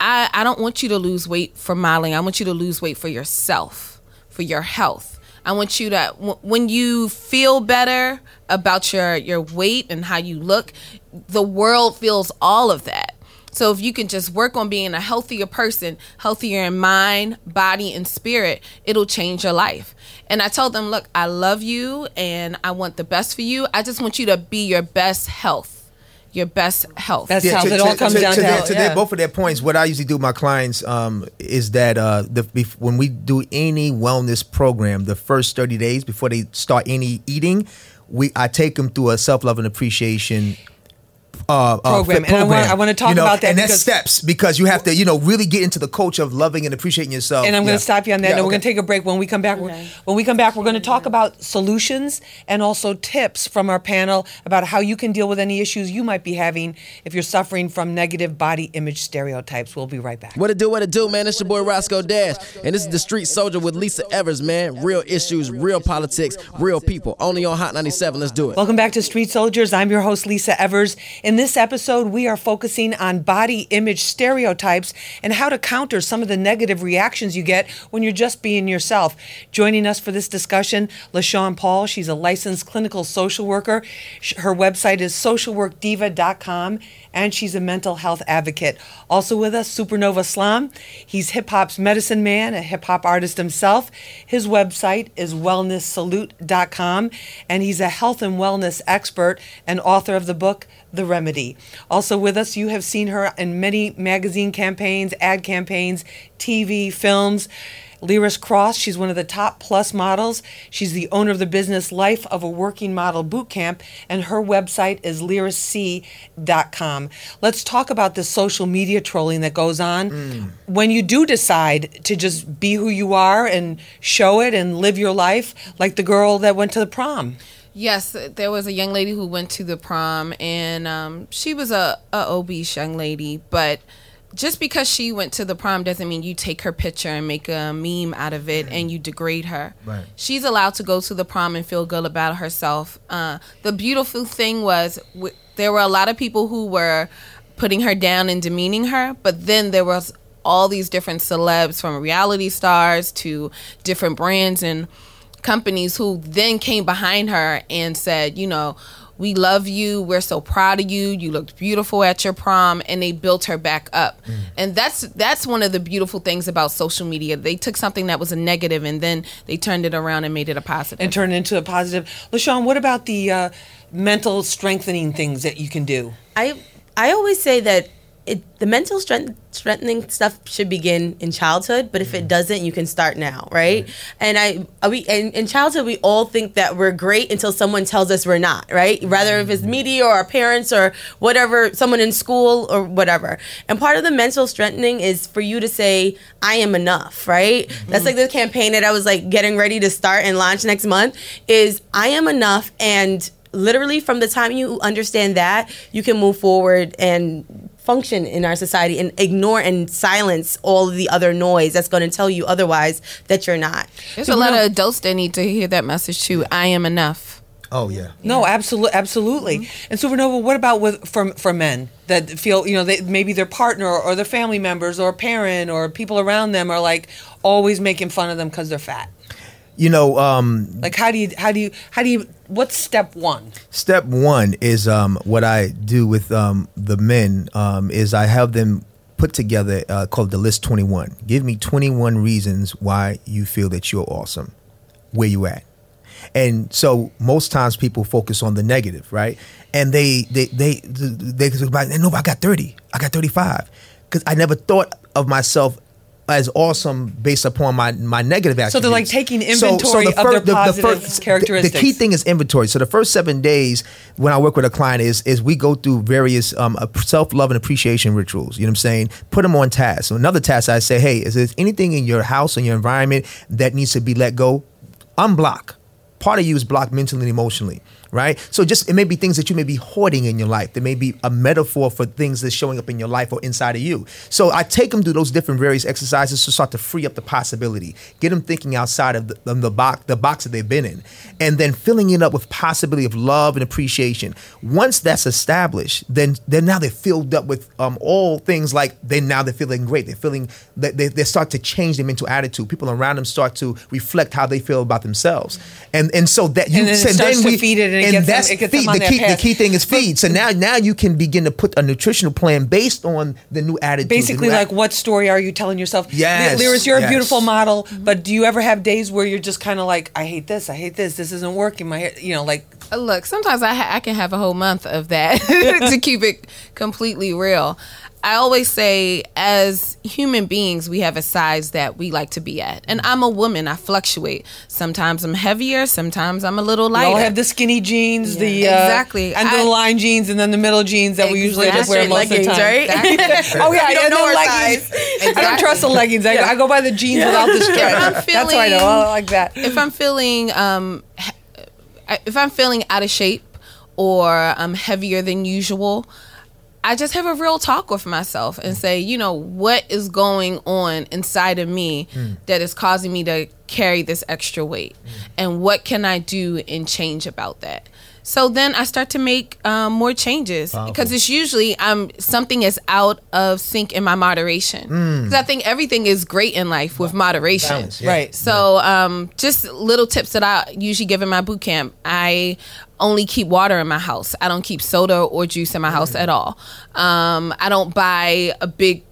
I I don't want you to lose weight for modeling. I want you to lose weight for yourself, for your health. I want you to when you feel better about your your weight and how you look, the world feels all of that. So if you can just work on being a healthier person, healthier in mind, body, and spirit, it'll change your life. And I told them, look, I love you and I want the best for you. I just want you to be your best health, your best health. That's how it all comes down to. their, health, to their- both of their points. What I usually do with my clients um, is that uh, the, bef- when we do any wellness program, the first thirty days before they start any eating, we I take them through a self love and appreciation. Uh, uh, Program. And I wanna- I wanna talk you know, about that and that's because- steps because you have to you know really get into the culture of loving and appreciating yourself. And I'm going Yeah. to stop you on that. Yeah, and we're going to take a break. When we come back, we're- when we come back, we're going to talk about solutions and also tips from our panel about how you can deal with any issues you might be having if you're suffering from negative body image stereotypes. We'll be right back. What it do, what it do, man? It's your boy Roscoe Dash. And this is the Street Soldier with Lisa Evers, man. Real issues, real politics, real people. Only on Hot 97. Let's do it. Welcome back to Street Soldiers. I'm your host, Lisa Evers. In this episode, we are focusing on body image stereotypes and how to counter some of the negative reactions you get when you're just being yourself. Joining us for this discussion, LaShawn Paul. She's a licensed clinical social worker. Her website is socialworkdiva.com and she's a mental health advocate. Also with us, Supernova Slam. He's hip hop's medicine man, a hip hop artist himself. His website is wellnesssalute.com, and he's a health and wellness expert and author of the book The Remedy. Also with us, you have seen her in many magazine campaigns, ad campaigns, TV, films. Liris Crosse, she's one of the top plus models. She's the owner of the business Life of a Working Model Boot Camp, and her website is lirisc.com. Let's talk about the social media trolling that goes on. When you do decide to just be who you are and show it and live your life, like the girl that went to the prom. Yes, there was a young lady who went to the prom, and um, she was a, a obese young lady. But just because she went to the prom doesn't mean you take her picture and make a meme out of it and you degrade her. Right. She's allowed to go to the prom and feel good about herself. Uh, the beautiful thing was w- there were a lot of people who were putting her down and demeaning her, but then there was all these different celebs from reality stars to different brands and companies who then came behind her and said, you know, we love you we're so proud of you you looked beautiful at your prom and they built her back up Mm. and that's that's one of the beautiful things about social media they took something that was a negative and then they turned it around and made it a positive. positive and turn it into a positive. LaShawn, what about the uh, mental strengthening things that you can do? I I always say that it, the mental strength strengthening stuff should begin in childhood, but if it mm. doesn't, you can start now, right? And I are we in, in childhood we all think that we're great until someone tells us we're not, right? Rather if it's mm. media or our parents or whatever, someone in school or whatever. And part of the mental strengthening is for you to say, I am enough, right? Mm-hmm. That's like the campaign that I was like getting ready to start and launch next month is I am enough and literally from the time you understand that you can move forward and function in our society and ignore and silence all of the other noise that's going to tell you otherwise that you're not there's a lot of adults that need to hear that message too i am enough Oh yeah. No, absolutely, absolutely. Mm-hmm. And Supernova, what about with for for men that feel you know they, maybe their partner or their family members or parent or people around them are like always making fun of them because they're fat. You know, um, Like how do you how do you how do you what's step one? Step one is um, what I do with um, the men um, is I have them put together uh, called the list 21. Give me 21 reasons why you feel that you're awesome. Where you at? And so most times people focus on the negative, right? And they they they they, they no, I got 30. I got 35 because I never thought of myself as awesome based upon my my negative attributes. So they're like taking inventory of their positive characteristics. The, key thing is inventory. So the first seven days when I work with a client is is we go through various um, self love and appreciation rituals. You know what I'm saying? Put them on task. So another task I say, hey, is there anything in your house or your environment that needs to be let go? Unblock. Part of you is blocked mentally and emotionally, right? So just it may be things that you may be hoarding in your life. There may be a metaphor for things that's showing up in your life or inside of you. So I take them through those different various exercises to start to free up the possibility, get them thinking outside of the, the box, the box that they've been in, and then filling it up with possibility of love and appreciation. Once that's established, then then now they're filled up with um, all things like they now they're feeling great. They're feeling that they, they start to change their mental attitude. People around them start to reflect how they feel about themselves, and and so that you And then it so starts to we- feed it it them- that's feed. them on the key the key thing is feed. So now now you can begin to put a nutritional plan based on the new attitude. Basically, new like at- what story are you telling yourself? Yes, Liris, you're a beautiful model, mm-hmm. but do you ever have days where you're just kind of like, I hate this, I hate this, this isn't working. My, you know, like Look, sometimes I ha- I can have a whole month of that to keep it completely real. I always say, as human beings, we have a size that we like to be at, and I'm a woman. I fluctuate. Sometimes I'm heavier. Sometimes I'm a little we lighter. all have the skinny jeans, the uh, Exactly. under I- the line jeans, and then the middle jeans that we usually just wear most of the time. right? Exactly. Oh yeah, You don't and know leggings. size. I don't trust the leggings. I, I go by the jeans without the strap. I'm That's what I know. I like that. if I'm feeling um, if I'm feeling out of shape or I'm heavier than usual, I just have a real talk with myself and say, you know, what is going on inside of me hmm. that is causing me to carry this extra weight, hmm. and what can I do and change about that. So then I start to make um, more changes because it's usually um, something is out of sync in my moderation. Because I think everything is great in life with moderation. Balance, yeah. Right. So, um, just little tips that I usually give in my boot camp. I only keep water in my house. I don't keep soda or juice in my house at all. Um, I don't buy a big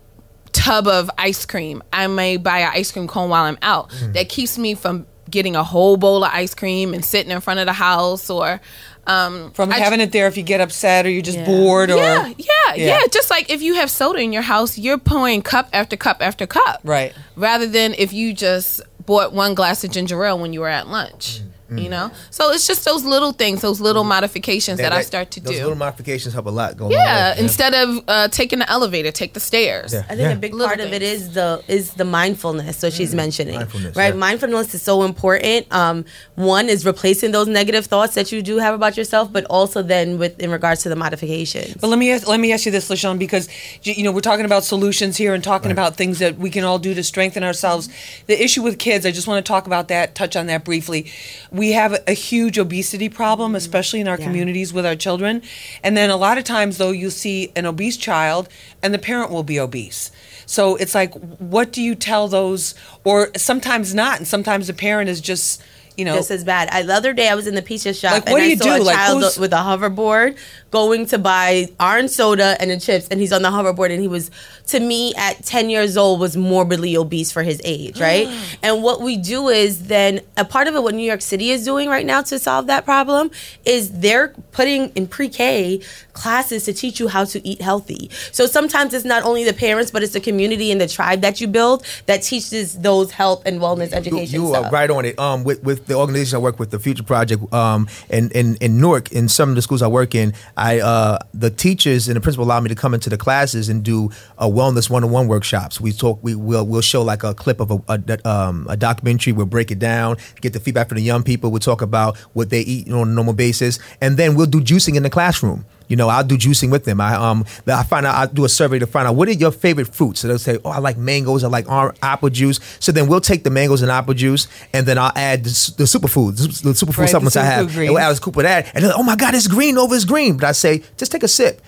tub of ice cream. I may buy an ice cream cone while I'm out. That keeps me from getting a whole bowl of ice cream and sitting in front of the house or um, From I- having it there if you get upset or you're just Yeah. bored or yeah, yeah, Yeah. yeah, Just like if you have soda in your house, you're pouring cup after cup after cup. Right. Rather than if you just bought one glass of ginger ale when you were at lunch. You know? So it's just those little things, those little modifications that, I start to those do. little modifications help a lot. Go a long yeah, instead of uh, taking the elevator, take the stairs. Yeah. I think Yeah. a big Little part of it is the is the mindfulness. So she's mentioning Mindfulness, right. yeah. Mindfulness is so important. Um, one is replacing those negative thoughts that you do have about yourself, but also then with in regards to the modifications. But let me ask, let me ask you this, LaShawn, because you know we're talking about solutions here and talking about things that we can all do to strengthen ourselves. The issue with kids, I just want to talk about that, touch on that briefly. We have a, a huge obesity problem, mm-hmm. especially in our Yeah. communities with our children. And then a lot of times, though, you'll see an obese child, and the parent will be obese. So it's like, what do you tell those? Or sometimes not, and sometimes the parent is just you know, just as bad. I, the other day, I was in the pizza shop Like, and do I saw do? a Like, child who's- with a hoverboard going to buy orange soda and the chips, and he's on the hoverboard, and he was, to me, at ten years old, was morbidly obese for his age, right? and what we do is then a part of it, what New York City is doing right now to solve that problem, is they're putting in pre-K classes to teach you how to eat healthy. So sometimes it's not only the parents, but it's the community and the tribe that you build that teaches those health and wellness You, education you are stuff. right on it. Um, with, with the organization I work with, the Future Project, um, in, in in Newark, in some of the schools I work in, I uh, the teachers and the principal allow me to come into the classes and do a wellness one on one workshops. We talk, we will we'll show like a clip of a, a, um, a documentary. We'll break it down, get the feedback from the young people. We'll talk about what they eat on a normal basis, and then we'll do juicing in the classroom. You know, I'll do juicing with them. I um, I find out I do a survey to find out what are your favorite fruits. So they'll say, oh, I like mangoes. I like apple juice. So then we'll take the mangoes and apple juice, and then I'll add the, the superfoods, the superfood Right, the supplements I have, superfood and we'll add greens. a scoop of that. And they're like, oh my god, it's green over it's green. But I say, just take a sip.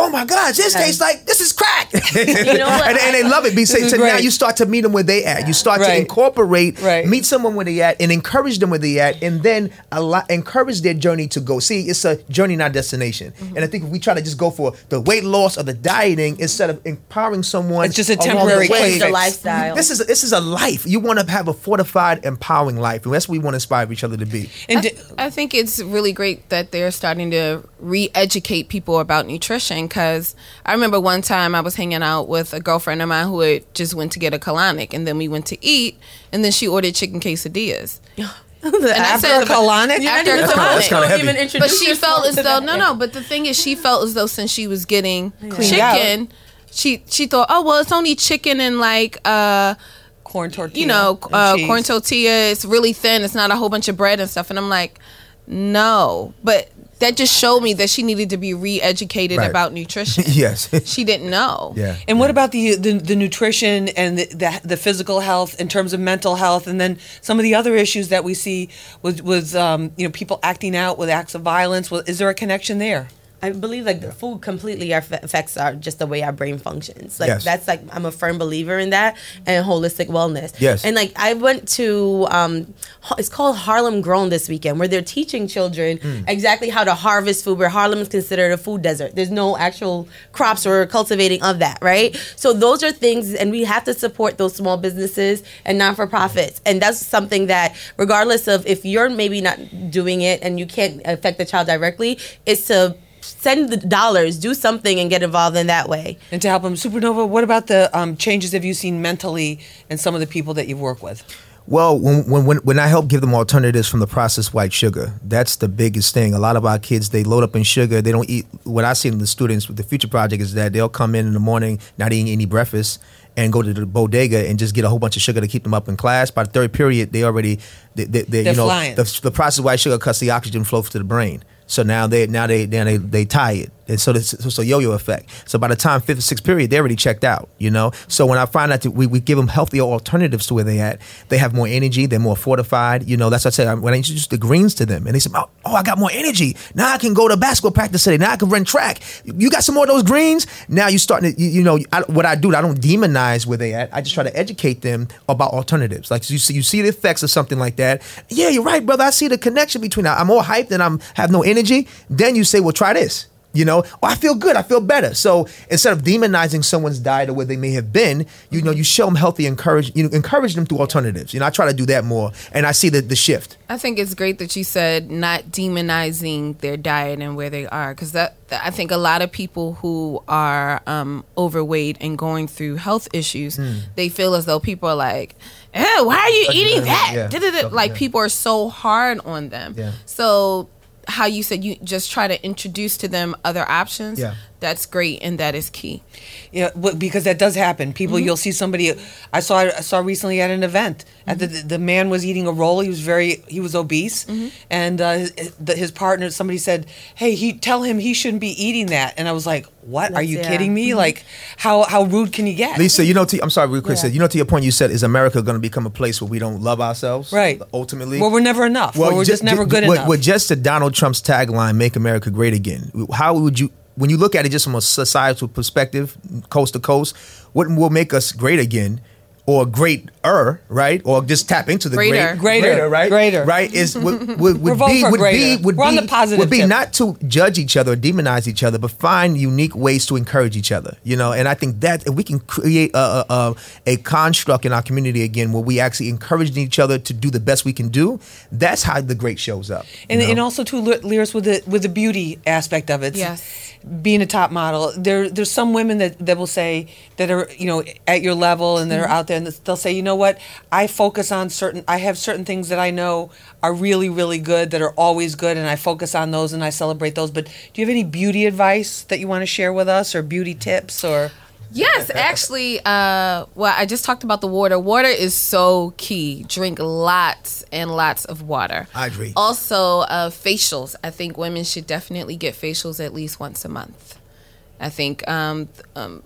Oh my God, this tastes like this is crack. know what? and, and they love it. Because is so now you start to meet them where they at. You start to incorporate, Right. meet someone where they at, and encourage them where they at, and then allow, encourage their journey to go. See, it's a journey, not destination. Mm-hmm. And I think if we try to just go for the weight loss or the dieting instead of empowering someone, It's just a temporary way, quick Change the lifestyle. This is this is a life. You want to have a fortified, empowering life, and that's what we want to inspire each other to be. and di- I think it's really great that they're starting to re-educate people about nutrition because I remember one time I was hanging out with a girlfriend of mine who had just went to get a colonic and then we went to eat and then she ordered chicken quesadillas. And I after said- a colonic, After a That's kinda- that's colonic. even But she felt as though no no. But the thing is, she felt as though since she was getting Cleaned out. chicken, she she thought, oh well, it's only chicken and like uh corn tortilla, you know and uh, corn tortilla. It's really thin. It's not a whole bunch of bread and stuff. And I'm like, no. But that just showed me that she needed to be re-educated Right. about nutrition. yes. she didn't know. yeah. And what about the, the the nutrition and the, the the physical health in terms of mental health, and then some of the other issues that we see with with um, you know people acting out with acts of violence? Well, is there a connection there? I believe like the food completely affects our just the way our brain functions. Like Yes. that's like I'm a firm believer in that and holistic wellness. Yes. And like I went to um it's called Harlem Grown this weekend where they're teaching children Mm. exactly how to harvest food where Harlem is considered a food desert. There's no actual crops or cultivating of that, right? So those are things and we have to support those small businesses and non-for-profits. And that's something that regardless of if you're maybe not doing it and you can't affect the child directly, is to send the dollars, do something, and get involved in that way. And to help them, Supernova. What about the um, changes have you seen mentally in some of the people that you've worked with? Well, when, when when when I help give them alternatives from the processed white sugar, that's the biggest thing. A lot of our kids they load up in sugar. They don't eat. What I see in the students with the Future Project is that they'll come in in the morning not eating any breakfast and go to the bodega and just get a whole bunch of sugar to keep them up in class. By the third period, they already they, they, they, They're you know flying. the, the processed white sugar cuts the oxygen flow to the brain. So now they now they now they they tired, and so it's a yo-yo effect. So by the time fifth or sixth period, they already checked out. You know. So when I find out that we, we give them healthier alternatives to where they at, they have more energy, they're more fortified. You know. That's what I say when I introduce the greens to them, and they say, "Oh, oh, I got more energy. Now I can go to basketball practice today. Now I can run track. You got some more of those greens. Now You're starting to you, you know I, what I do. I don't demonize where they at. I just try to educate them about alternatives. Like you see you see the effects of something like that. Yeah, you're right, brother. I see the connection between. I'm more hyped and I'm have no energy. Then you say, well, try this. You know, oh, I feel good. I feel better. So instead of demonizing someone's diet or where they may have been, you know, you show them healthy, encourage, you know, encourage them through alternatives. You know, I try to do that more, and I see the the shift. I think it's great that you said not demonizing their diet and where they are, because that I think a lot of people who are um, overweight and going through health issues, they feel as though people are like, "Eh, why are you eating that?" yeah. Like people are so hard on them. Yeah. So how you said you just try to introduce to them other options. Yeah. That's great, and that is key. Yeah, w- because that does happen. People, Mm-hmm. you'll see somebody. I saw I saw recently at an event. At the Mm-hmm. the man was eating a roll. He was very he was obese, Mm-hmm. and uh, his, his partner. Somebody said, "Hey, he tell him he shouldn't be eating that." And I was like, "What? Are you yeah. kidding me? Mhm. Like, how how rude can you get?" Lisa, you know, to, I'm sorry, real quick. Yeah. said, You know, to your point, you said, is America going to become a place where we don't love ourselves? Right. Ultimately, Well, we're never enough. Well, we're ju- just never good with, enough. With just the Donald Trump's tagline, "Make America Great Again." How would you, when you look at it just from a societal perspective, coast to coast, what will make us great again? Or greater, right? Or just tap into the Greater. great, Greater. right? Greater. right? Is would, would, would We're be would greater. be would We're on be the positive would be tip. not to judge each other or demonize each other, but find unique ways to encourage each other. You know, and I think that if we can create a, a, a, a construct in our community again where we actually encourage each other to do the best we can do, that's how the great shows up. And, and also too, Ly- Liris, with the with the beauty aspect of it. Yes. Being a top model, there there's some women that, that will say that are you know at your level and that are mm-hmm. out there, and they'll say, you know what, I focus on certain, I have certain things that I know are really really good, that are always good, and I focus on those and I celebrate those. But do you have any beauty advice that you want to share with us, or beauty tips, or Yes, actually, uh, well, I just talked about the water. Water is so key. Drink lots and lots of water. I agree. Also, uh, facials. I think women should definitely get facials at least once a month. I think um, um,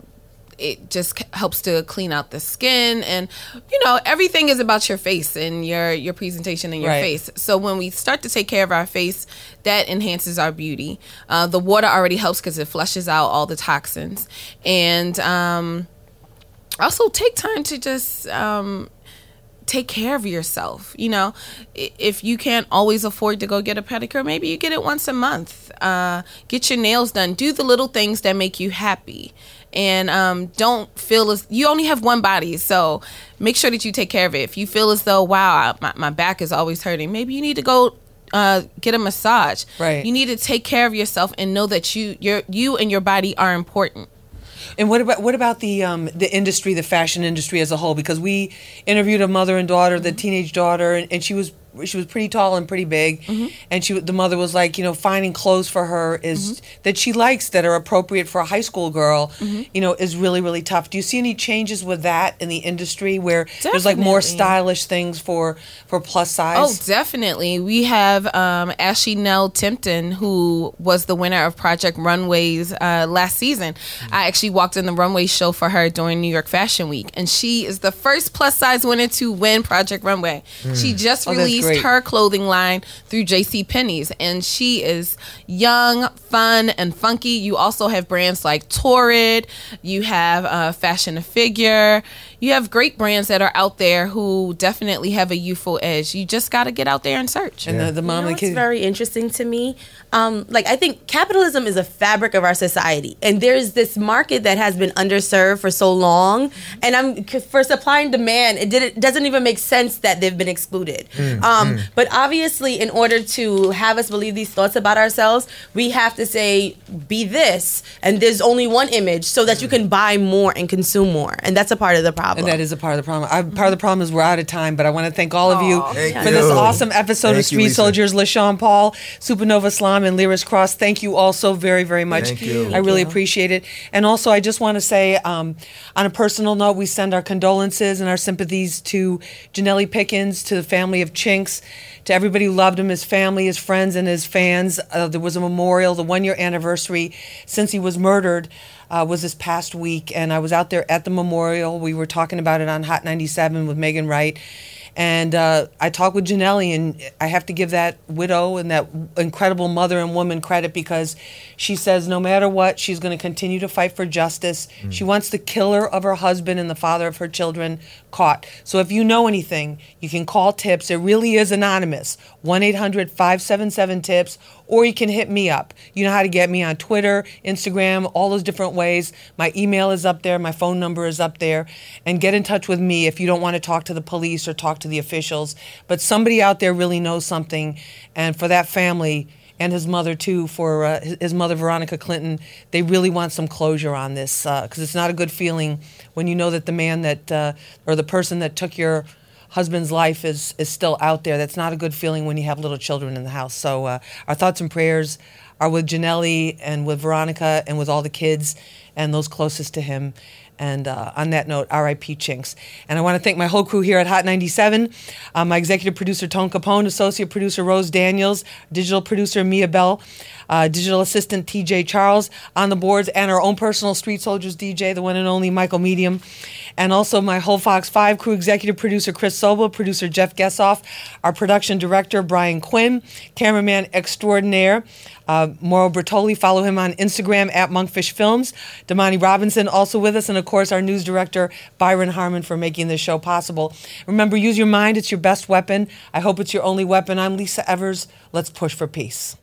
it just helps to clean out the skin, and you know everything is about your face and your your presentation and your Right. face. So when we start to take care of our face, that enhances our beauty. Uh, the water already helps because it flushes out all the toxins, and um, also take time to just um, take care of yourself. You know, if you can't always afford to go get a pedicure, maybe you get it once a month. Uh, get your nails done. Do the little things that make you happy. And um, don't feel as you only have one body, so make sure that you take care of it. If you feel as though, wow, my, my back is always hurting, maybe you need to go uh, get a massage. Right. You need to take care of yourself and know that you, your, you and your body are important. And what about what about the um, the industry, the fashion industry as a whole? Because we interviewed a mother and daughter, the teenage daughter, and, and she was she was pretty tall and pretty big, mm-hmm. and she the mother was like, you know, finding clothes for her is mm-hmm. that she likes that are appropriate for a high school girl, mm-hmm. you know, is really really tough. Do you see any changes with that in the industry where there's like more stylish things for for plus size? Oh, definitely. We have um, Ashley Nell Tipton, who was the winner of Project Runways uh, last season. I actually walked in the runway show for her during New York Fashion Week, and she is the first plus size winner to win Project Runway. She hmm. just Oh, that's released great. her clothing line through J.C. Penney's, and she is young, fun, and funky. You also have brands like Torrid. You have uh, Fashion a Figure. You have great brands that are out there who definitely have a youthful edge. You just got to get out there and search. and the, the You mom know and the kid. very interesting to me? Um, like I think capitalism is a fabric of our society, and there's this market that has been underserved for so long. And I'm for supply and demand. It, did, it doesn't even make sense that they've been excluded. um, But obviously, in order to have us believe these thoughts about ourselves, we have to say, "Be this," and there's only one image, so that you can buy more and consume more, and that's a part of the problem. And that is a part of the problem. I, part of the problem is we're out of time, but I want to thank all of you Thank for this awesome episode Thank of you, Street Lisa. Soldiers. LaShawn Paul, Supernova Slam, and Liris Crosse. Thank you all so very, very much. Thank you. I really appreciate it. And also, I just want to say, um, on a personal note, we send our condolences and our sympathies to Janelli Pickens, to the family of Chinx, to everybody who loved him, his family, his friends, and his fans. Uh, there was a memorial, the one year anniversary since he was murdered. Uh, was this past week, and I was out there at the memorial. We were talking about it on Hot 97 with Megan Ryte, and uh, I talked with Janelli, and I have to give that widow and that incredible mother and woman credit because she says no matter what, she's going to continue to fight for justice. She wants the killer of her husband and the father of her children caught. So if you know anything, you can call TIPS. It really is anonymous 1 800 577 TIPS, or you can hit me up. You know how to get me on Twitter, Instagram, all those different ways. My email is up there, my phone number is up there. And get in touch with me if you don't want to talk to the police or talk to the officials. But somebody out there really knows something. And for that family, and his mother too, for uh, his- mother Veronica Clinton, they really want some closure on this because it's not a good feeling when you know that the man that uh, or the person that took your husband's life is is still out there. That's not a good feeling when you have little children in the house. So uh, our thoughts and prayers are with Janelli and with Veronica and with all the kids and those closest to him. And uh, on that note, R.I.P. Chinx. And I want to thank my whole crew here at Hot 97, uh, my executive producer Tone Capone, associate producer Rose Daniels, digital producer Mia Bell, uh, digital assistant T.J. Charles on the boards, and our own personal Street Soldiers DJ, the one and only Michael Medium, and also my whole Fox 5 crew executive producer Chris Sobel, producer Jeff Gessoff, our production director Brian Quinn, cameraman extraordinaire Uh, Mauro Bertoli, follow him on Instagram at Monkfish Films. Damani Robinson also with us, and of course our news director Byron Harmon for making this show possible. Remember, use your mind; it's your best weapon. I hope it's your only weapon. I'm Lisa Evers. Let's push for peace.